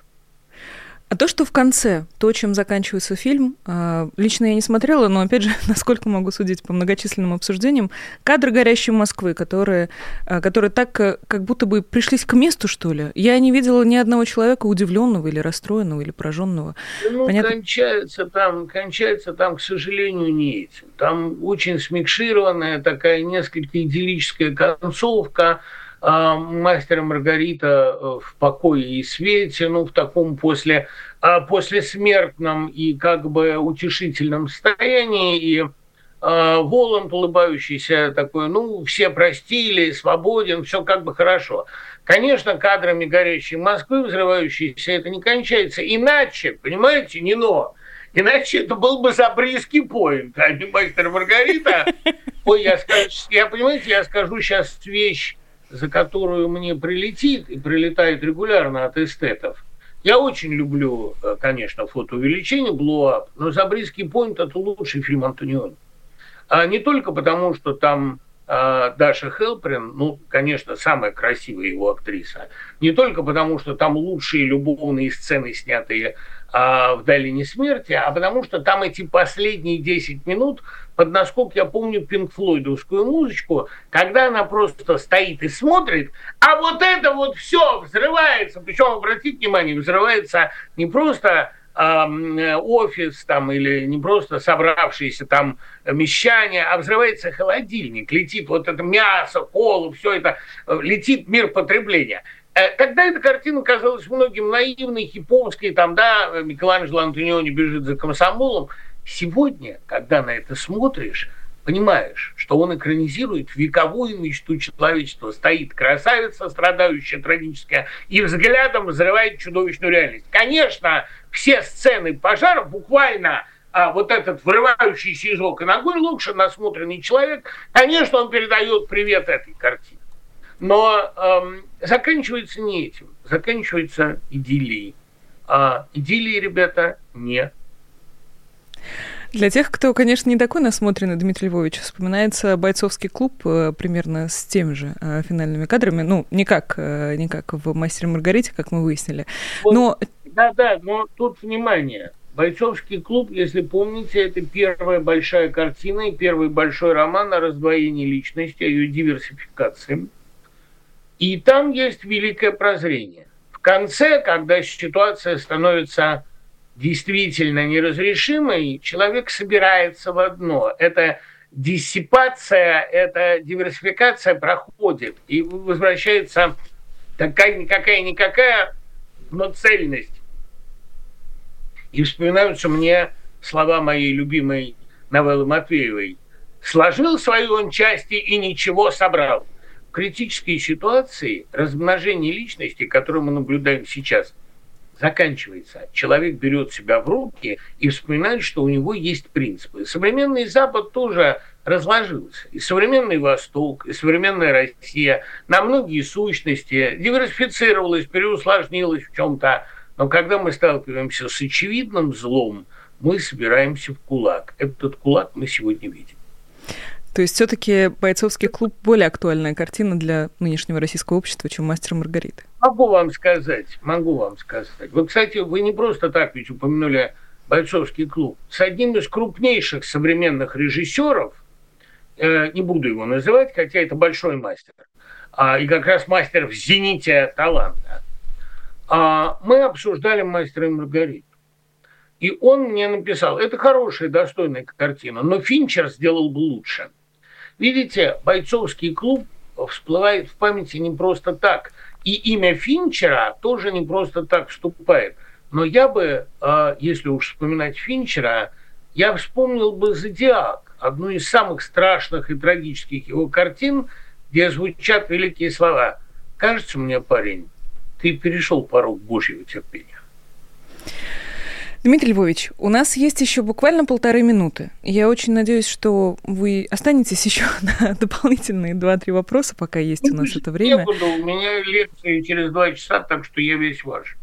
А то, что в конце, то, чем заканчивается фильм, а, лично я не смотрела, но, опять же, насколько могу судить по многочисленным обсуждениям, кадры горящей Москвы, которые, а, которые так, э, как будто бы пришлись к месту, что ли. Я не видела ни одного человека удивленного или расстроенного, или пораженного. Ну, Понятно? кончается там, кончается там, к сожалению, не этим. Там очень смикшированная такая несколько идиллическая концовка, мастера Маргарита э, в покое и свете, ну, в таком после, а, после смертном и как бы утешительном состоянии, и а, Воланд улыбающийся такой, ну, все простили, свободен, все как бы хорошо. Конечно, кадрами горящей Москвы, взрывающейся, это не кончается. Иначе, понимаете, не но. Иначе это был бы заприский поинт, а не мастер Маргарита. Ой, я, скажу, я, понимаете, я скажу сейчас вещь, за которую мне прилетит и прилетает регулярно от эстетов. Я очень люблю, э, конечно, фотоувеличение, блоуап, но «Забриский пойнт» – это лучший фильм Антониони. А не только потому, что там э, Даша Хелприн, ну, конечно, самая красивая его актриса, не только потому, что там лучшие любовные сцены, снятые в «Долине смерти», а потому что там эти последние 10 минут под насколько я помню Пинк Флойдовскую музычку, когда она просто стоит и смотрит, а вот это вот все взрывается, причем, обратите внимание, взрывается не просто офис там или не просто собравшиеся там мещане, а взрывается холодильник, летит вот это мясо, кола, все это, э, летит мир потребления. Тогда э, эта картина казалась многим наивной, хиповской, там, да, Микеланджело Антониони бежит за комсомолом. Сегодня, когда на это смотришь, понимаешь, что он экранизирует вековую мечту человечества. Стоит красавица, страдающая трагическая, и взглядом взрывает чудовищную реальность. Конечно, все сцены пожаров буквально а вот этот врывающийся из окон огонь, лучше насмотренный человек, конечно, он передает привет этой картине. Но эм, заканчивается не этим, заканчивается идиллией. А идиллии, ребята, не. Для тех, кто, конечно, не такой насмотренный, Дмитрий Львович, вспоминается бойцовский клуб э, примерно с теми же э, финальными кадрами. Ну, не как, э, не как в «Мастере Маргарите», как мы выяснили. Но... Да-да, но тут внимание. Бойцовский клуб, если помните, это первая большая картина и первый большой роман о раздвоении личности, о ее диверсификации – и там есть великое прозрение. В конце, когда ситуация становится действительно неразрешимой, человек собирается в одно. Это диссипация, эта диверсификация проходит и возвращается такая никакая-никакая, но цельность. И вспоминаются мне слова моей любимой новеллы Матвеевой. «Сложил свои он части и ничего собрал» критические ситуации размножение личности, которое мы наблюдаем сейчас, заканчивается. Человек берет себя в руки и вспоминает, что у него есть принципы. Современный Запад тоже разложился. И современный Восток, и современная Россия на многие сущности диверсифицировалась, переусложнилась в чем-то. Но когда мы сталкиваемся с очевидным злом, мы собираемся в кулак. Этот кулак мы сегодня видим. То есть все-таки бойцовский клуб более актуальная картина для нынешнего российского общества, чем мастер Маргариты. Могу вам сказать, могу вам сказать. Вы, кстати, вы не просто так ведь упомянули бойцовский клуб. С одним из крупнейших современных режиссеров, э, не буду его называть, хотя это большой мастер, а, и как раз мастер в зените таланта, а, мы обсуждали мастера и Маргариту. И он мне написал, это хорошая, достойная картина, но Финчер сделал бы лучше – Видите, бойцовский клуб всплывает в памяти не просто так. И имя Финчера тоже не просто так вступает. Но я бы, а, если уж вспоминать Финчера, я вспомнил бы «Зодиак», одну из самых страшных и трагических его картин, где звучат великие слова. «Кажется мне, парень, ты перешел порог Божьего терпения». Дмитрий Львович, у нас есть еще буквально полторы минуты. Я очень надеюсь, что вы останетесь еще на дополнительные два-три вопроса, пока есть у нас это время. Я буду, у меня лекции через два часа, так что я весь ваш.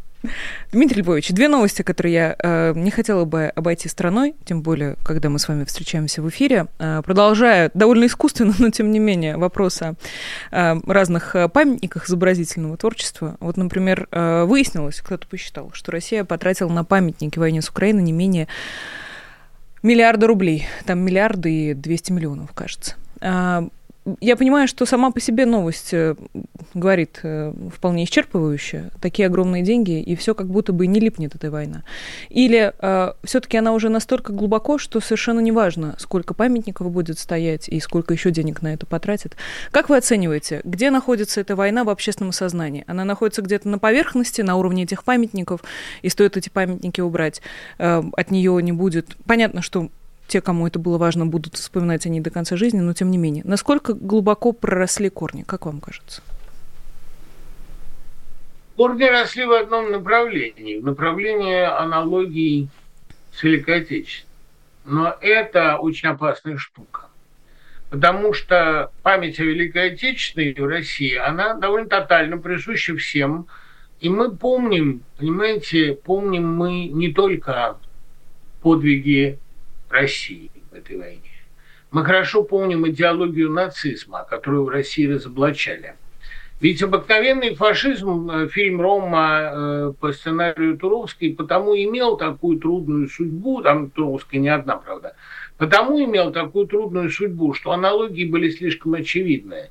Дмитрий Львович, две новости, которые я э, не хотела бы обойти стороной, тем более, когда мы с вами встречаемся в эфире. Э, продолжая довольно искусственно, но тем не менее, вопрос о э, разных памятниках изобразительного творчества. Вот, например, э, выяснилось, кто-то посчитал, что Россия потратила на памятники войне с Украиной не менее миллиарда рублей. Там миллиарды и 200 миллионов, кажется. Э, я понимаю, что сама по себе новость э, говорит э, вполне исчерпывающе. Такие огромные деньги, и все как будто бы не липнет эта война. Или э, все-таки она уже настолько глубоко, что совершенно не важно, сколько памятников будет стоять и сколько еще денег на это потратят. Как вы оцениваете, где находится эта война в общественном сознании? Она находится где-то на поверхности, на уровне этих памятников, и стоит эти памятники убрать, э, от нее не будет. Понятно, что те, кому это было важно, будут вспоминать они до конца жизни, но тем не менее. Насколько глубоко проросли корни, как вам кажется? Корни росли в одном направлении, в направлении аналогии с Великой. Но это очень опасная штука. Потому что память о Великой Отечественной в России, она довольно тотально присуща всем. И мы помним, понимаете, помним мы не только подвиги России в этой войне. Мы хорошо помним идеологию нацизма, которую в России разоблачали. Ведь обыкновенный фашизм, э, фильм Рома э, по сценарию Туровской, потому имел такую трудную судьбу, там Туровская не одна, правда, потому имел такую трудную судьбу, что аналогии были слишком очевидные.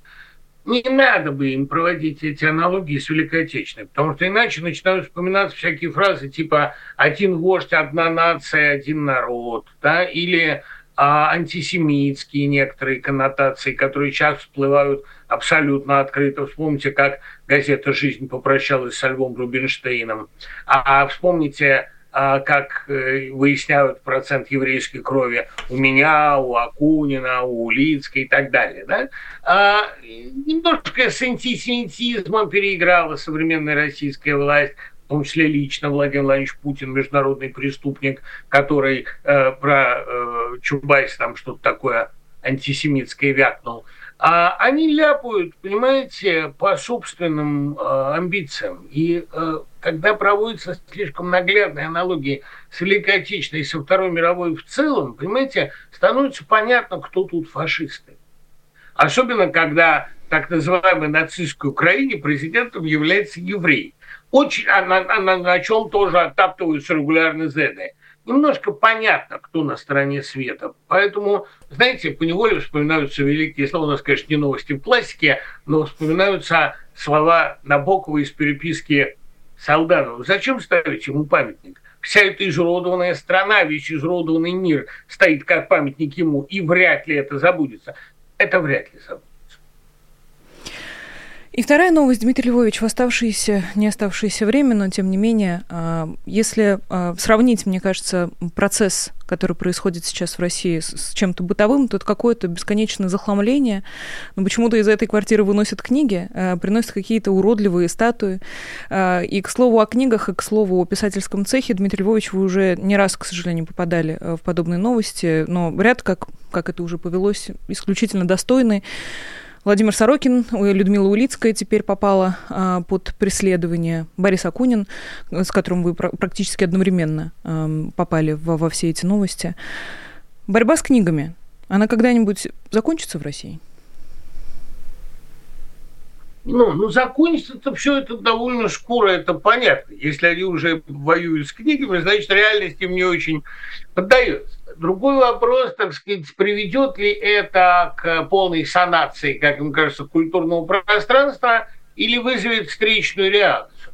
Не надо бы им проводить эти аналогии с Великой Отечественной, потому что иначе начинают вспоминаться всякие фразы типа «один вождь, одна нация, один народ», да, или а, антисемитские некоторые коннотации, которые сейчас всплывают абсолютно открыто. Вспомните, как газета «Жизнь» попрощалась со Львом Рубинштейном. А, а вспомните, а, как э, выясняют процент еврейской крови у меня, у Акунина, у Улицкой и так далее. Да? А, немножко с антисемитизмом переиграла современная российская власть, в том числе лично Владимир Владимирович Путин, международный преступник, который э, про э, Чубайс там что-то такое антисемитское вякнул. А они ляпают, понимаете, по собственным э, амбициям. И э, когда проводятся слишком наглядные аналогии с Великой Отечественной и со Второй мировой в целом, понимаете, становится понятно, кто тут фашисты. Особенно, когда так называемой нацистской Украине президентом является еврей очень, а на, на, на чем тоже оттаптываются регулярно зеды. Немножко понятно, кто на стороне света. Поэтому, знаете, поневоле вспоминаются великие слова, у нас, конечно, не новости в классике, но вспоминаются слова Набокова из переписки Солданова. Зачем ставить ему памятник? Вся эта изуродованная страна, весь изуродованный мир стоит как памятник ему, и вряд ли это забудется. Это вряд ли забудется. И вторая новость, Дмитрий Львович, в оставшееся, не оставшееся время, но тем не менее, а, если а, сравнить, мне кажется, процесс, который происходит сейчас в России с чем-то бытовым, то это какое-то бесконечное захламление. Но почему-то из этой квартиры выносят книги, а, приносят какие-то уродливые статуи. И, к слову, о книгах, и, к слову, о писательском цехе, Дмитрий Львович, вы уже не раз, к сожалению, попадали в подобные новости, но ряд, как, как это уже повелось, исключительно достойный. Владимир Сорокин, Людмила Улицкая теперь попала а, под преследование. Борис Акунин, с которым вы практически одновременно а, попали во, все эти новости. Борьба с книгами, она когда-нибудь закончится в России? Ну, ну закончится-то все это довольно скоро, это понятно. Если они уже воюют с книгами, значит, реальность им не очень поддается. Другой вопрос, так сказать, приведет ли это к полной санации, как им кажется, культурного пространства или вызовет встречную реакцию.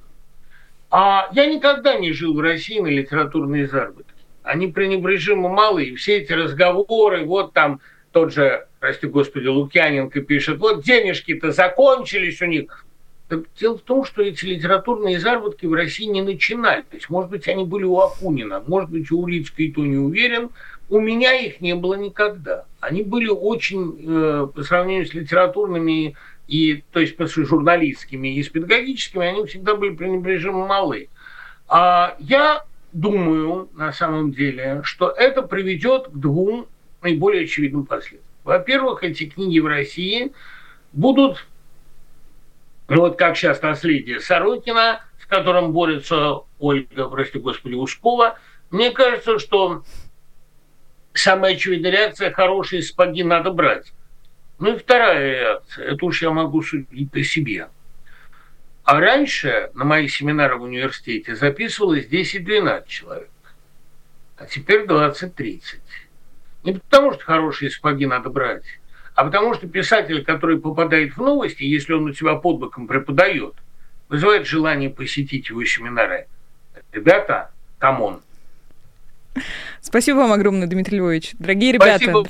А я никогда не жил в России на литературные заработки. Они пренебрежимо малы. И все эти разговоры, вот там тот же, прости господи, Лукьяненко пишет, вот денежки-то закончились у них. Дело в том, что эти литературные заработки в России не начинались. Может быть, они были у Акунина, может быть, у Улицкой, то не уверен. У меня их не было никогда. Они были очень, э, по сравнению с литературными, и, то есть, по журналистскими и с педагогическими, они всегда были пренебрежимо малы. А я думаю, на самом деле, что это приведет к двум наиболее очевидным последствиям. Во-первых, эти книги в России будут Ну вот как сейчас наследие Сорокина, с которым борется Ольга, прости господи, Ушкова, мне кажется, что самая очевидная реакция – хорошие сапоги надо брать. Ну и вторая реакция – это уж я могу судить о себе. А раньше на мои семинары в университете записывалось 10-12 человек, а теперь 20-30. Не потому, что хорошие сапоги надо брать, а потому что писатель, который попадает в новости, если он у тебя под боком преподает, вызывает желание посетить его семинары. Ребята, come on. Спасибо вам огромное, Дмитрий Львович. Дорогие ребята, дор...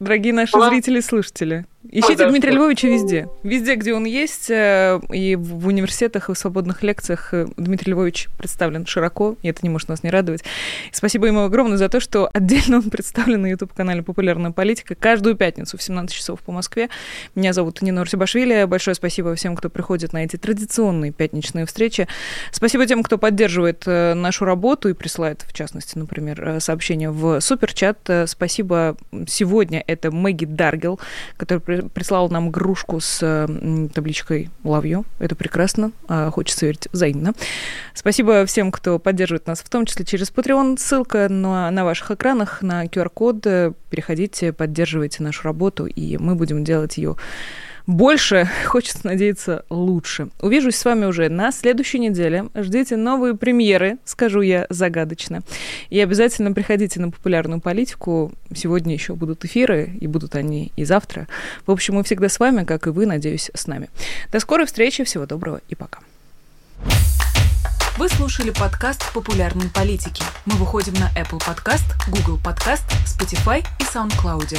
дорогие наши зрители и слушатели. Ищите ну, Дмитрия Львовича везде. Везде, где он есть, э, и в университетах, и в свободных лекциях э, Дмитрий Львович представлен широко, и это не может нас не радовать. Спасибо ему огромное за то, что отдельно он представлен на YouTube-канале «Популярная политика» каждую пятницу в 17 часов по Москве. Меня зовут Нина Урсибашвили. Большое спасибо всем, кто приходит на эти традиционные пятничные встречи. Спасибо тем, кто поддерживает э, нашу работу и присылает, в частности, например, сообщения в суперчат. Спасибо. Сегодня это Мэгги Даргел, который прислал нам игрушку с табличкой «Love you». Это прекрасно. А, хочется верить взаимно. Спасибо всем, кто поддерживает нас, в том числе через Patreon. Ссылка на, на ваших экранах, на QR-код. Переходите, поддерживайте нашу работу, и мы будем делать ее больше, хочется надеяться, лучше. Увижусь с вами уже на следующей неделе. Ждите новые премьеры, скажу я загадочно. И обязательно приходите на популярную политику. Сегодня еще будут эфиры, и будут они и завтра. В общем, мы всегда с вами, как и вы, надеюсь, с нами. До скорой встречи, всего доброго и пока. Вы слушали подкаст «Популярные политики». Мы выходим на Apple Podcast, Google Podcast, Spotify и SoundCloud.